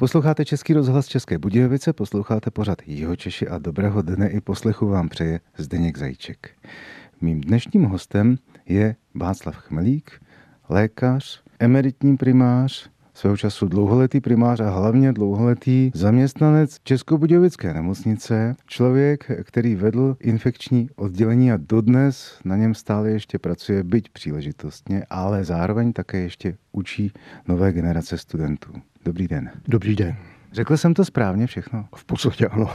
Posloucháte Český rozhlas České Budějovice, posloucháte pořad Češi a dobrého dne i poslechu vám přeje Zdeněk Zajíček. Mým dnešním hostem je Václav Chmelík, lékař, emeritní primář, svého času dlouholetý primář a hlavně dlouholetý zaměstnanec Českobudějovické nemocnice, člověk, který vedl infekční oddělení a dodnes na něm stále ještě pracuje, byť příležitostně, ale zároveň také ještě učí nové generace studentů. Dobrý den. Dobrý den. Řekl jsem to správně všechno? V podstatě ano.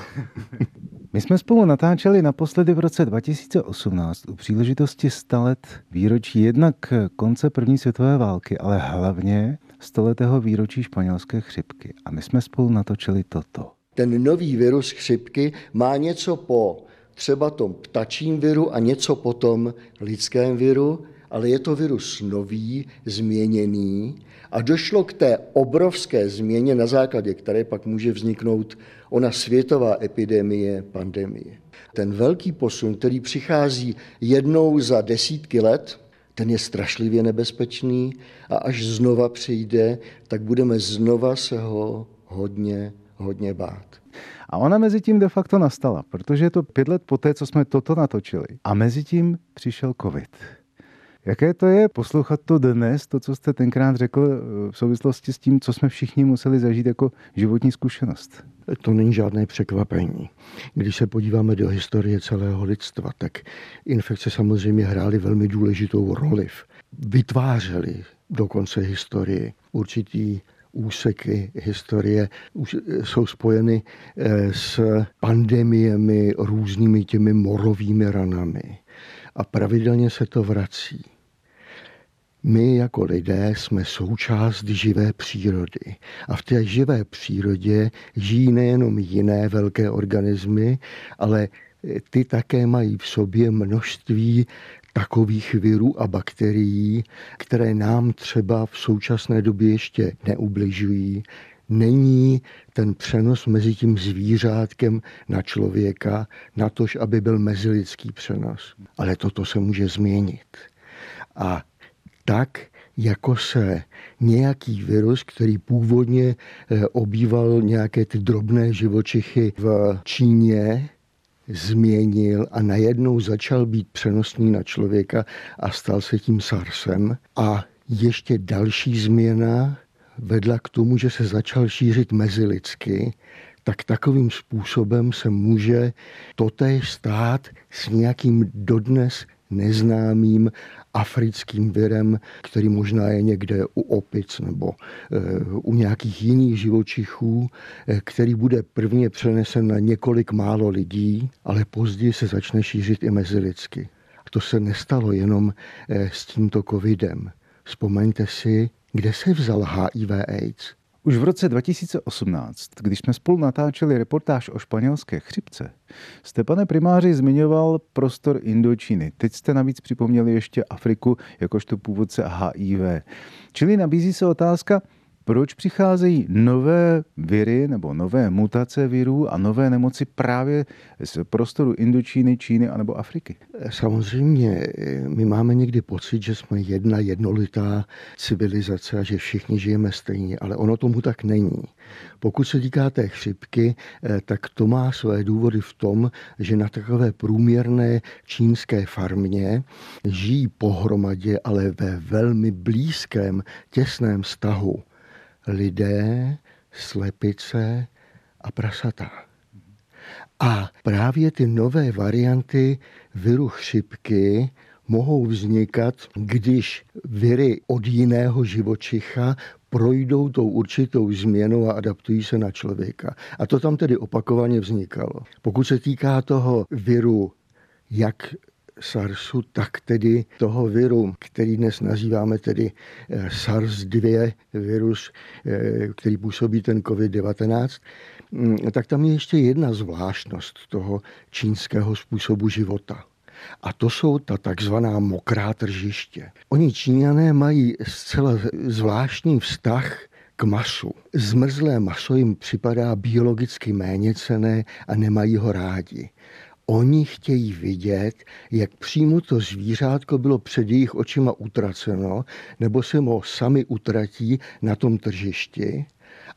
My jsme spolu natáčeli naposledy v roce 2018 u příležitosti 100 let výročí jednak konce první světové války, ale hlavně stoletého výročí španělské chřipky. A my jsme spolu natočili toto. Ten nový virus chřipky má něco po třeba tom ptačím viru a něco po tom lidském viru, ale je to virus nový, změněný a došlo k té obrovské změně, na základě které pak může vzniknout ona světová epidemie, pandemie. Ten velký posun, který přichází jednou za desítky let, ten je strašlivě nebezpečný a až znova přijde, tak budeme znova se ho hodně, hodně bát. A ona mezi tím de facto nastala, protože je to pět let poté, co jsme toto natočili. A mezi tím přišel covid. Jaké to je poslouchat to dnes, to, co jste tenkrát řekl eh, v souvislosti s tím, co jsme všichni museli zažít jako životní zkušenost? To není žádné překvapení. Když se podíváme do historie celého lidstva, tak infekce samozřejmě hrály velmi důležitou roli. Vytvářely dokonce historii určitý úseky historie jsou spojeny eh, s pandemiemi, různými těmi morovými ranami. A pravidelně se to vrací. My jako lidé jsme součást živé přírody. A v té živé přírodě žijí nejenom jiné velké organismy, ale ty také mají v sobě množství takových virů a bakterií, které nám třeba v současné době ještě neubližují. Není ten přenos mezi tím zvířátkem na člověka, na tož, aby byl mezilidský přenos. Ale toto se může změnit. A tak, jako se nějaký virus, který původně eh, obýval nějaké ty drobné živočichy v Číně, změnil a najednou začal být přenosný na člověka a stal se tím SARSem. A ještě další změna vedla k tomu, že se začal šířit mezilidsky, tak takovým způsobem se může totéž stát s nějakým dodnes neznámým africkým virem, který možná je někde u opic nebo eh, u nějakých jiných živočichů, eh, který bude prvně přenesen na několik málo lidí, ale později se začne šířit i mezi lidsky. To se nestalo jenom eh, s tímto covidem. Vzpomeňte si, kde se vzal HIV AIDS. Už v roce 2018, když jsme spolu natáčeli reportáž o španělské chřipce, jste, pane primáři, zmiňoval prostor Indočíny. Teď jste navíc připomněli ještě Afriku jakožto původce HIV. Čili nabízí se otázka, proč přicházejí nové viry nebo nové mutace virů a nové nemoci právě z prostoru Indočíny, Číny anebo Afriky? Samozřejmě, my máme někdy pocit, že jsme jedna jednolitá civilizace a že všichni žijeme stejně, ale ono tomu tak není. Pokud se týká té chřipky, tak to má své důvody v tom, že na takové průměrné čínské farmě žijí pohromadě, ale ve velmi blízkém, těsném vztahu lidé, slepice a prasata. A právě ty nové varianty viru chřipky mohou vznikat, když viry od jiného živočicha projdou tou určitou změnou a adaptují se na člověka. A to tam tedy opakovaně vznikalo. Pokud se týká toho viru, jak SARSu, tak tedy toho viru, který dnes nazýváme tedy eh, SARS-2 virus, eh, který působí ten COVID-19, mm, tak tam je ještě jedna zvláštnost toho čínského způsobu života. A to jsou ta takzvaná mokrá tržiště. Oni Číňané mají zcela zvláštní vztah k masu. Zmrzlé maso jim připadá biologicky méně cené a nemají ho rádi. Oni chtějí vidět, jak přímo to zvířátko bylo před jejich očima utraceno, nebo se ho sami utratí na tom tržišti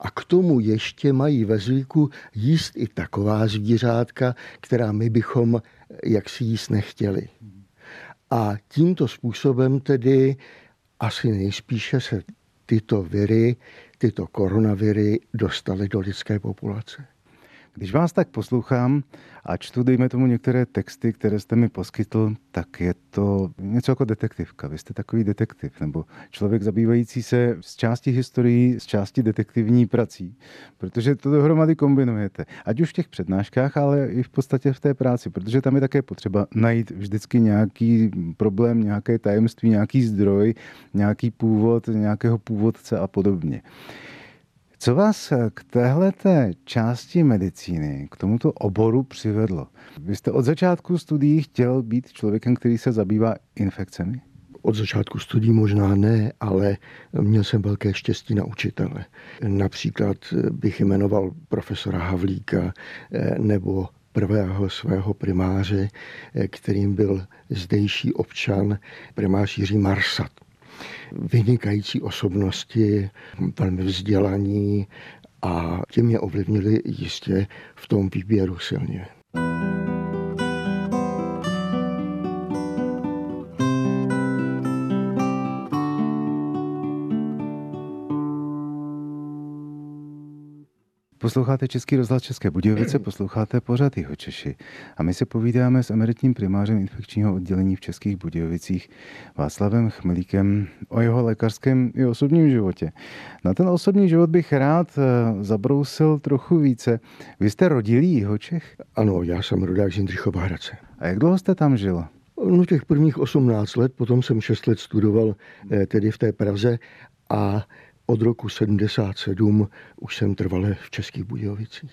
A k tomu ještě mají ve zvyku jíst i taková zvířátka, která my bychom jaksi jíst nechtěli. A tímto způsobem tedy asi nejspíše se tyto viry, tyto koronaviry dostaly do lidské populace. Když vás tak poslouchám a čtu, dejme tomu, některé texty, které jste mi poskytl, tak je to něco jako detektivka. Vy jste takový detektiv, nebo člověk zabývající se z části historií, z části detektivní prací, protože to dohromady kombinujete. Ať už v těch přednáškách, ale i v podstatě v té práci, protože tam je také potřeba najít vždycky nějaký problém, nějaké tajemství, nějaký zdroj, nějaký původ, nějakého původce a podobně. Co vás k téhleté části medicíny, k tomuto oboru přivedlo? Vy jste od začátku studií chtěl být člověkem, který se zabývá infekcemi? Od začátku studií možná ne, ale měl jsem velké štěstí na učitele. Například bych jmenoval profesora Havlíka eh, nebo prvého svého primáře, eh, kterým byl zdejší občan primář Jiří Marsat vynikající osobnosti, velmi vzdělaní a tím mě ovlivnili jistě v tom výběru silně. Posloucháte Český rozhlas České Budějovice, posloucháte pořad jeho Češi. A my se povídáme s emeritním primářem infekčního oddělení v Českých Budějovicích Václavem Chmelíkem o jeho lékařském i osobním životě. Na ten osobní život bych rád eh, zabrousil trochu více. Vy jste rodilý Čech? Ano, já jsem rodák z Jindřichova Hradce. A jak dlouho jste tam žil? No těch prvních 18 let, potom jsem 6 let studoval eh, tedy v té Praze a od roku 77 už jsem trvale v Českých Budějovicích.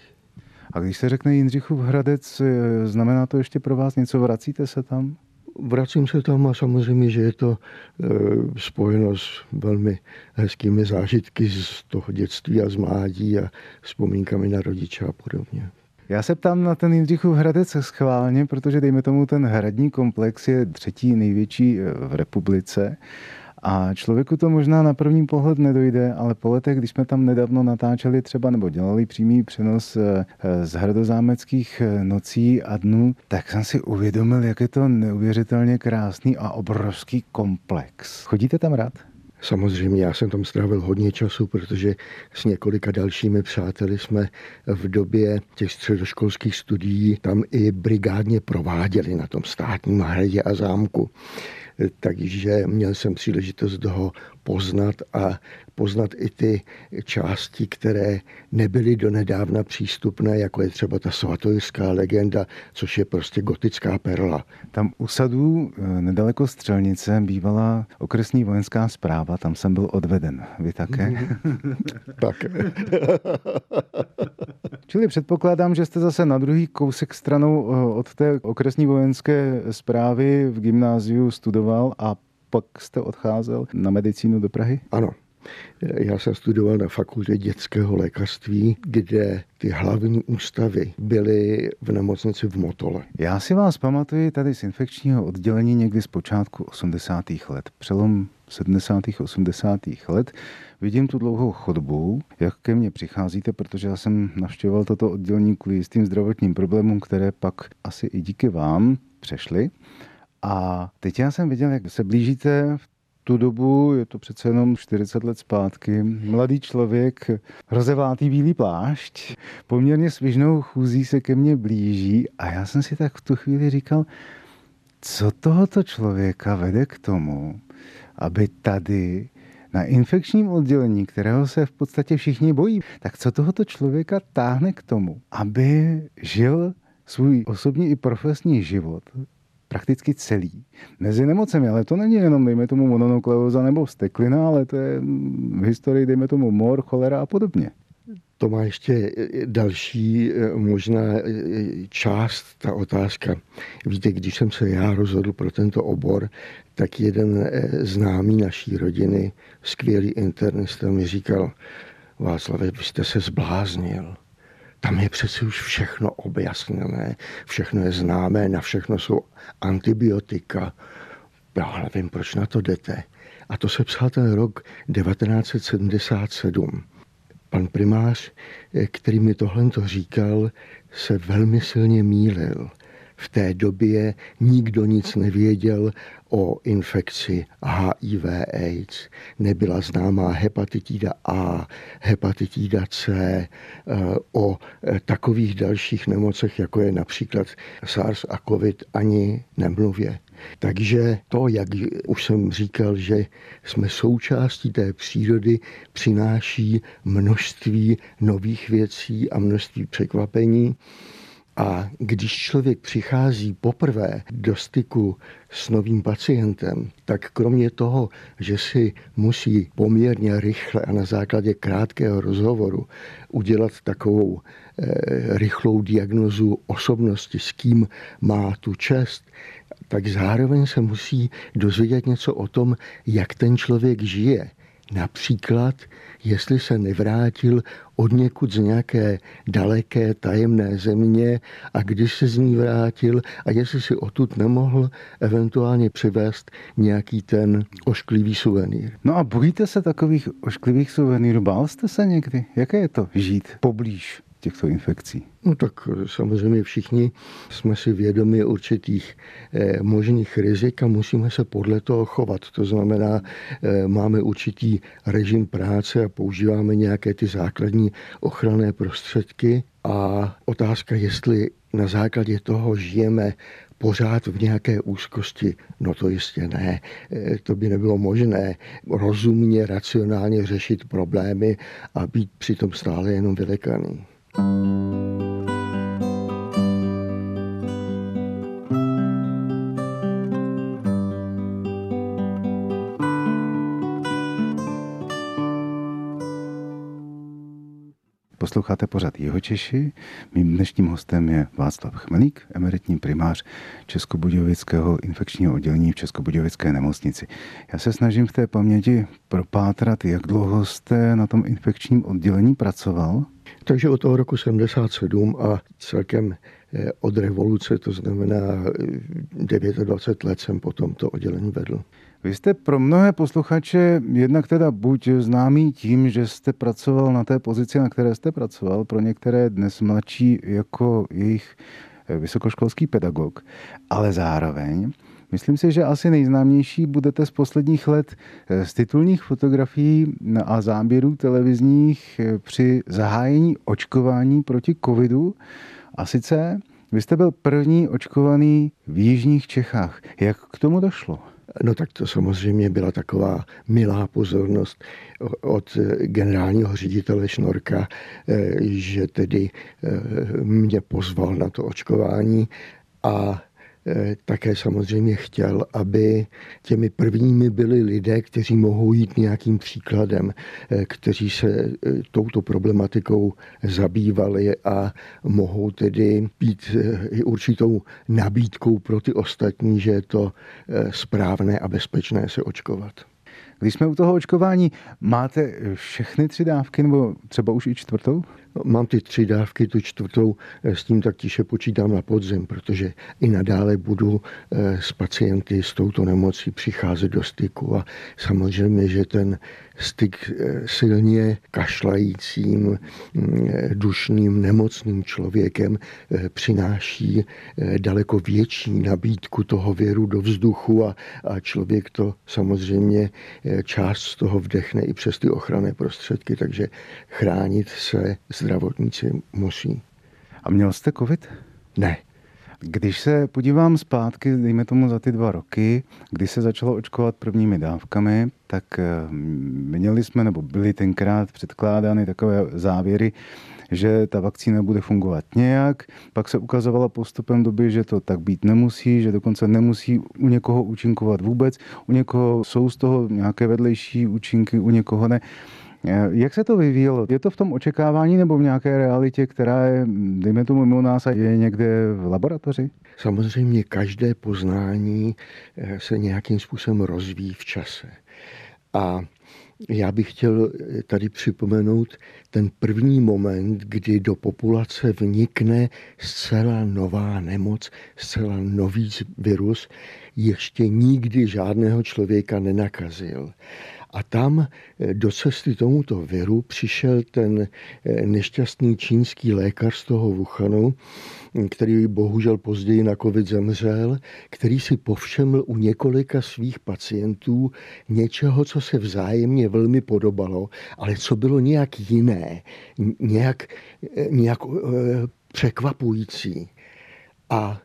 A když se řekne Jindřichův Hradec, eh, znamená to ještě pro vás něco? Vracíte se tam? Vracím se tam a samozřejmě, že je to e, spojeno s velmi hezkými zážitky z toho dětství a z mládí a vzpomínkami na rodiče a podobně. Já se ptám na ten Jindřichův Hradec schválně, protože dejme tomu ten hradní komplex je třetí největší eh, v republice a člověku to možná na první pohled nedojde, ale po letech, když jsme tam nedávno natáčeli třeba nebo dělali přímý přenos eh, z hradozámeckých eh, nocí a dnů, tak jsem si uvědomil, jak je to neuvěřitelně krásný a obrovský komplex. Chodíte tam rád? Samozřejmě, já jsem tam strávil hodně času, protože s několika dalšími přáteli jsme v době těch středoškolských studií tam i brigádně prováděli na tom státním hradě a zámku takže měl jsem příležitost ho poznat a poznat i ty části, které nebyly donedávna přístupné, jako je třeba ta svatojská legenda, což je prostě gotická perla. Tam u sadů eh, nedaleko Střelnice bývala okresní vojenská zpráva, tam jsem byl odveden. Vy také? tak. Čili předpokládám, že jste zase na druhý kousek stranou eh, od té okresní vojenské zprávy v gymnáziu studoval a pak jste odcházel na medicínu do Prahy? Ano. Já jsem studoval na fakultě dětského lékařství, kde ty hlavní ústavy byly v nemocnici v Motole. Já si vás pamatuji tady z infekčního oddělení někdy z počátku 80. let, přelom 70. 80. let. Vidím tu dlouhou chodbu, jak ke mně přicházíte, protože já jsem navštěvoval toto oddělení kvůli jistým zdravotním problémům, které pak asi i díky vám přešly. A teď já jsem viděl, jak se blížíte v tu dobu, je to přece jenom 40 let zpátky, mladý člověk, rozevátý bílý plášť, poměrně svižnou chůzí se ke mně blíží a já jsem si tak v tu chvíli říkal, co tohoto člověka vede k tomu, aby tady na infekčním oddělení, kterého se v podstatě všichni bojí, tak co tohoto člověka táhne k tomu, aby žil svůj osobní i profesní život prakticky celý. Mezi nemocemi, ale to není jenom, dejme tomu, mononukleóza nebo steklina, ale to je v historii, dejme tomu, mor, cholera a podobně. To má ještě další eh, možná část, ta otázka. Víte, když jsem se já rozhodl pro tento obor, tak jeden známý naší rodiny, skvělý internista, mi říkal, Václave, vy jste se zbláznil. Tam je přece už všechno objasněné, všechno je známé, na všechno jsou antibiotika. Já nevím, proč na to jdete. A to se psal ten rok 1977. pan primář, který mi tohle to říkal, se velmi silně mýlil. V té době nikdo nic nevěděl o infekci HIV AIDS. Nebyla známá hepatitida A, hepatitida C, eh, o eh, takových dalších nemocech, jako je například SARS a COVID, ani nemluvě. Takže to, jak už jsem říkal, že jsme součástí té přírody, přináší množství nových věcí a množství překvapení. A když člověk přichází poprvé do styku s novým pacientem, tak kromě toho, že si musí poměrně rychle a na základě krátkého rozhovoru udělat takovou e, rychlou diagnozu osobnosti, s kým má tu čest, tak zároveň se musí dozvědět něco o tom, jak ten člověk žije. Například, jestli se nevrátil od někud z nějaké daleké tajemné země a když se z ní vrátil a jestli si odtud nemohl eventuálně přivést nějaký ten ošklivý suvenýr. No a bojíte se takových ošklivých suvenýrů? Bál jste se někdy? Jaké je to žít poblíž těchto infekcí? No tak eh, samozřejmě všichni jsme si vědomi určitých eh, možných rizik a musíme se podle toho chovat. To znamená, eh, máme určitý režim práce a používáme nějaké ty základní ochranné prostředky a otázka, jestli na základě toho žijeme pořád v nějaké úzkosti? No to jistě ne. To by nebylo možné rozumně, racionálně řešit problémy a být přitom stále jenom vylekaný. thank you Posloucháte pořad Jihočeši. Mým dnešním hostem je Václav Chmelík, emeritní primář Českobudějovického infekčního oddělení v Českobudějovické nemocnici. Já se snažím v té paměti propátrat, jak dlouho jste na tom infekčním oddělení pracoval? Takže od toho roku 77 a celkem eh, od revoluce, to znamená 29 eh, let jsem potom to oddělení vedl. Vy jste pro mnohé posluchače jednak teda buď známý tím, že jste pracoval na té pozici, na které jste pracoval, pro některé dnes mladší jako jejich eh, vysokoškolský pedagog, ale zároveň Myslím si, že asi nejznámější budete z posledních let z titulních fotografií a záběrů televizních při zahájení očkování proti covidu. A sice vy jste byl první očkovaný v jižních Čechách. Jak k tomu došlo? No tak to samozřejmě byla taková milá pozornost od generálního ředitele Šnorka, že tedy mě pozval na to očkování a Eh, také samozřejmě chtěl, aby těmi prvními byli lidé, kteří mohou jít nějakým příkladem, eh, kteří se eh, touto problematikou zabývali a mohou tedy být i určitou nabídkou pro ty ostatní, že je to správné a bezpečné se očkovat. Když jsme u toho očkování, máte všechny tři dávky nebo třeba už i čtvrtou? Mám ty tři dávky, tu čtvrtou eh, s tím tak tiše počítám na podzim, protože i nadále budu eh, s pacienty s touto nemocí přicházet do styku a samozřejmě, že ten styk eh, silně kašlajícím, mm, dušným, nemocným člověkem přináší daleko větší nabídku toho věru do vzduchu a, a člověk to samozřejmě část z toho vdechne i přes ty ochranné prostředky, takže chránit se zdravotníci musí. A měl jste covid? Ne. Když se podívám zpátky, dejme tomu za ty dva roky, kdy se začalo očkovat prvními dávkami, tak eh, měli jsme, nebo byly tenkrát předkládány takové závěry, že ta vakcína bude fungovat nějak, pak se ukazovala postupem doby, že to tak být nemusí, že dokonce nemusí u někoho účinkovat vůbec, u někoho jsou z toho nějaké vedlejší účinky, u někoho ne. Eh, jak se to vyvíjelo? Je to v tom očekávání nebo v nějaké realitě, která je, dejme tomu, mimo nás a je někde v laboratoři? Samozřejmě každé poznání eh, se nějakým způsobem rozvíjí v čase. A Já bych chtěl tady připomenout ten první moment, kdy do populace vnikne zcela nová nemoc, zcela nový virus, ještě nikdy žádného člověka nenakazil. A tam eh, do cesty tomuto viru přišel ten eh, nešťastný čínský lékař z toho Wuhanu, který bohužel později na covid zemřel, který si povšeml u několika svých pacientů něčeho, co se vzájemně velmi podobalo, ale co bylo nějak jiné, nějak, eh, nějak překvapující. A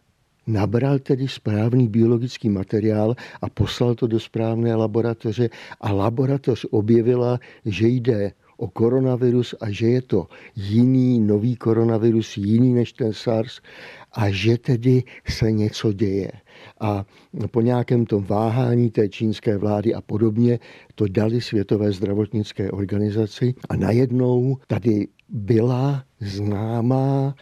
nabral tedy správný biologický materiál a poslal to do správné laboratoře a laboratoř objevila, že jde o koronavirus a že je to jiný nový koronavirus, jiný než ten SARS a že tedy se něco děje. A po nějakém tom váhání té čínské vlády a podobně to dali Světové zdravotnické organizaci a najednou tady byla známá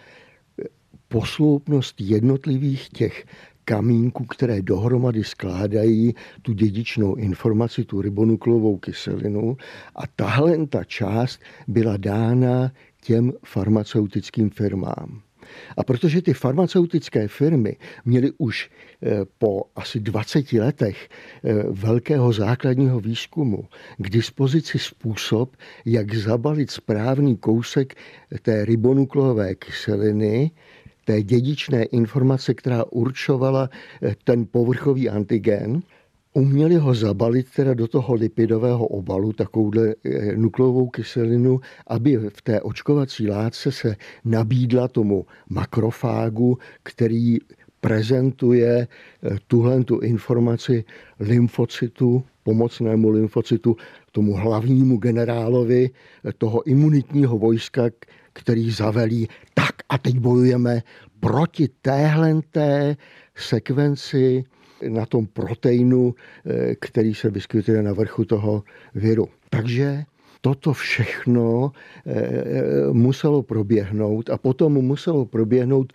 posloupnost jednotlivých těch kamínků, které dohromady skládají tu dědičnou informaci, tu ribonuklovou kyselinu a tahle ta část byla dána těm farmaceutickým firmám. A protože ty farmaceutické firmy měly už eh, po asi 20 letech eh, velkého základního výzkumu k dispozici způsob, jak zabalit správný kousek té ribonuklové kyseliny, té dědičné informace, která určovala eh, ten povrchový antigen, uměli ho zabalit teda do toho lipidového obalu, takovouhle eh, nukleovou kyselinu, aby v té očkovací látce se nabídla tomu makrofágu, který prezentuje eh, tuhle tu informaci lymfocytu, pomocnému lymfocytu, tomu hlavnímu generálovi toho imunitního vojska, který zavelí, tak a teď bojujeme proti téhle sekvenci na tom proteinu, eh, který se vyskytuje na vrchu toho viru. Takže toto všechno eh, muselo proběhnout a potom muselo proběhnout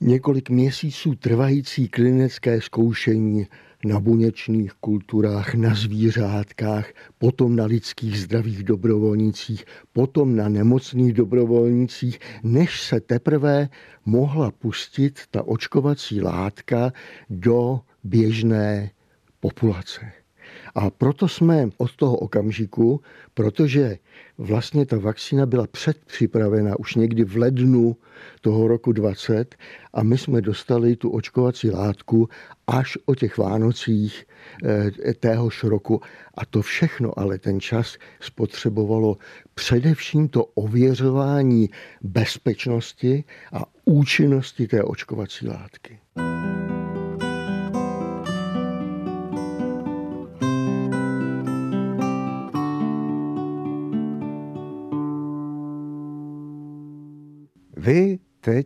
několik měsíců trvající klinické zkoušení na buněčných kulturách, na zvířátkách, potom na lidských zdravých dobrovolnicích, potom na nemocných dobrovolnicích, než se teprve mohla pustit ta očkovací látka do běžné populace. A proto jsme od toho okamžiku, protože vlastně ta vakcína byla předpřipravena už někdy v lednu toho roku 20 a my jsme dostali tu očkovací látku až o těch Vánocích eh, téhož roku. A to všechno, ale ten čas spotřebovalo především to ověřování bezpečnosti a účinnosti té očkovací látky.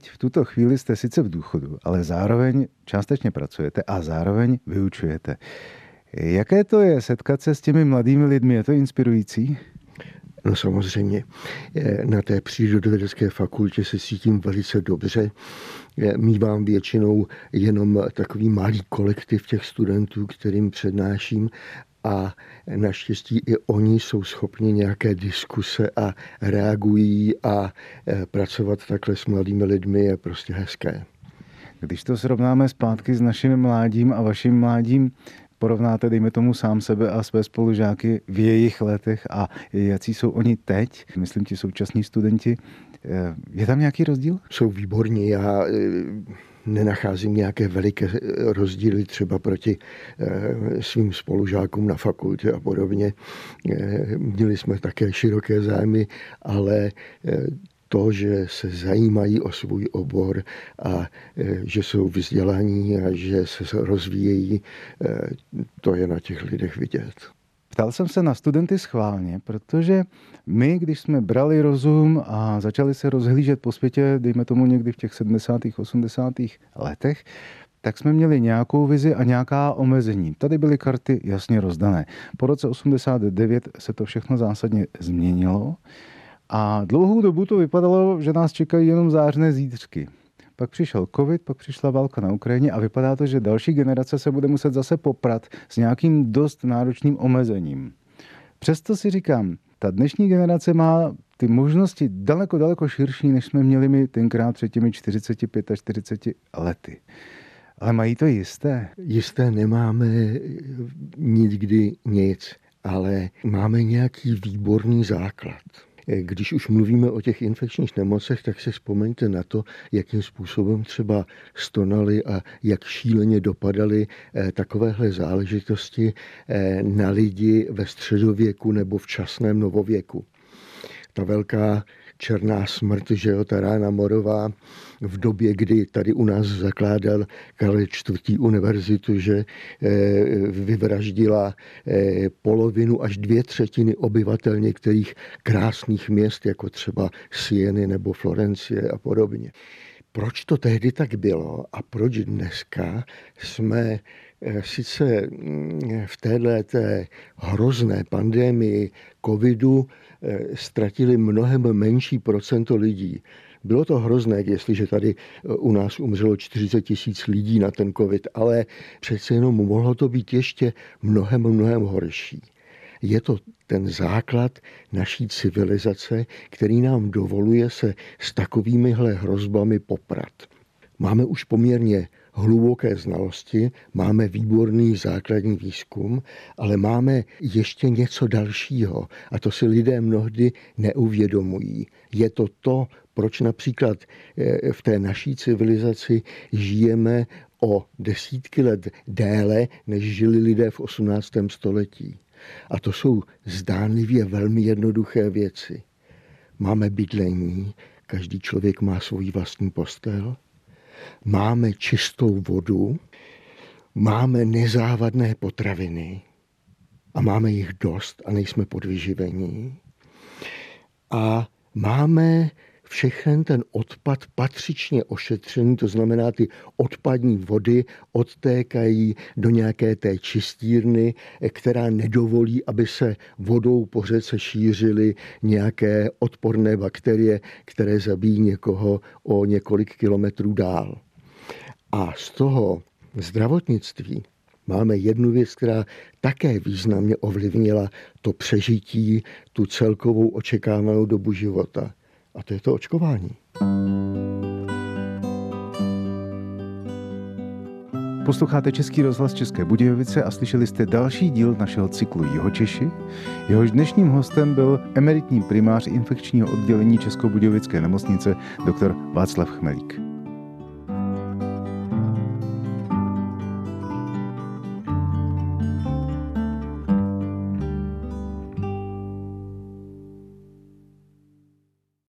Teď v tuto chvíli jste sice v důchodu, ale zároveň částečně pracujete a zároveň vyučujete. Jaké to je setkat se s těmi mladými lidmi? Je to inspirující? No samozřejmě. Na té přírodovědecké fakultě se cítím velice dobře. Mívám většinou jenom takový malý kolektiv těch studentů, kterým přednáším a naštěstí i oni jsou schopni nějaké diskuse a reagují a e, pracovat takhle s mladými lidmi je prostě hezké. Když to srovnáme zpátky s naším mládím a vaším mládím, porovnáte, dejme tomu, sám sebe a své spolužáky v jejich letech a jaký jsou oni teď, myslím ti současní studenti, e, je tam nějaký rozdíl? Jsou výborní. Já e, nenacházím nějaké veliké rozdíly třeba proti eh, svým spolužákům na fakultě a podobně. Eh, měli jsme také široké zájmy, ale eh, to, že se zajímají o svůj obor a že jsou vzdělaní a že se rozvíjejí, to je na těch lidech vidět. Ptal jsem se na studenty schválně, protože my, když jsme brali rozum a začali se rozhlížet po světě, dejme tomu někdy v těch 70. 80. letech, tak jsme měli nějakou vizi a nějaká omezení. Tady byly karty jasně rozdané. Po roce 89 se to všechno zásadně změnilo a dlouhou dobu to vypadalo, že nás čekají jenom zářné zítřky. Pak přišel covid, pak přišla válka na Ukrajině a vypadá to, že další generace se bude muset zase poprat s nějakým dost náročným omezením. Přesto si říkám, ta dnešní generace má ty možnosti daleko, daleko širší, než jsme měli my tenkrát před těmi 45 a 40 lety. Ale mají to jisté? Jisté nemáme nikdy nic, ale máme nějaký výborný základ. Když už mluvíme o těch infekčních nemocech, tak si vzpomeňte na to, jakým způsobem třeba stonali a jak šíleně dopadaly eh, takovéhle záležitosti eh, na lidi ve středověku nebo v časném novověku. Ta velká černá smrt, že jo, ta rána morová, v době, kdy tady u nás zakládal Karel IV. univerzitu, že eh, vyvraždila eh, polovinu až dvě třetiny obyvatel některých krásných měst, jako třeba Sieny nebo Florencie a podobně. Proč to tehdy tak bylo a proč dneska jsme eh, sice mm, v téhle té hrozné pandemii covidu ztratili mnohem menší procento lidí, bylo to hrozné, jestliže tady e, u nás umřelo 40 tisíc lidí na ten covid, ale přece jenom mohlo to být ještě mnohem, mnohem horší. Je to ten základ naší civilizace, který nám dovoluje se s takovýmihle hrozbami poprat. Máme už poměrně hluboké znalosti, máme výborný základní výzkum, ale máme ještě něco dalšího a to si lidé mnohdy neuvědomují. Je to to, proč například eh, v té naší civilizaci žijeme o desítky let déle, než žili lidé v 18. století. A to jsou zdánlivě velmi jednoduché věci. Máme bydlení, každý člověk má svůj vlastní postel, máme čistou vodu, máme nezávadné potraviny a máme jich dost a nejsme podvyživení. A máme všechen ten odpad patřičně ošetřený, to znamená, ty odpadní vody odtékají do nějaké té čistírny, která nedovolí, aby se vodou po řece šířily nějaké odporné bakterie, které zabíjí někoho o několik kilometrů dál. A z toho zdravotnictví máme jednu věc, která také významně ovlivnila to přežití, tu celkovou očekávanou dobu života. A to je to očkování. Posloucháte Český rozhlas České Budějovice a slyšeli jste další díl našeho cyklu Jihočeši. Jehož dnešním hostem byl emeritní primář infekčního oddělení Českobudějovické nemocnice dr. Václav Chmelík.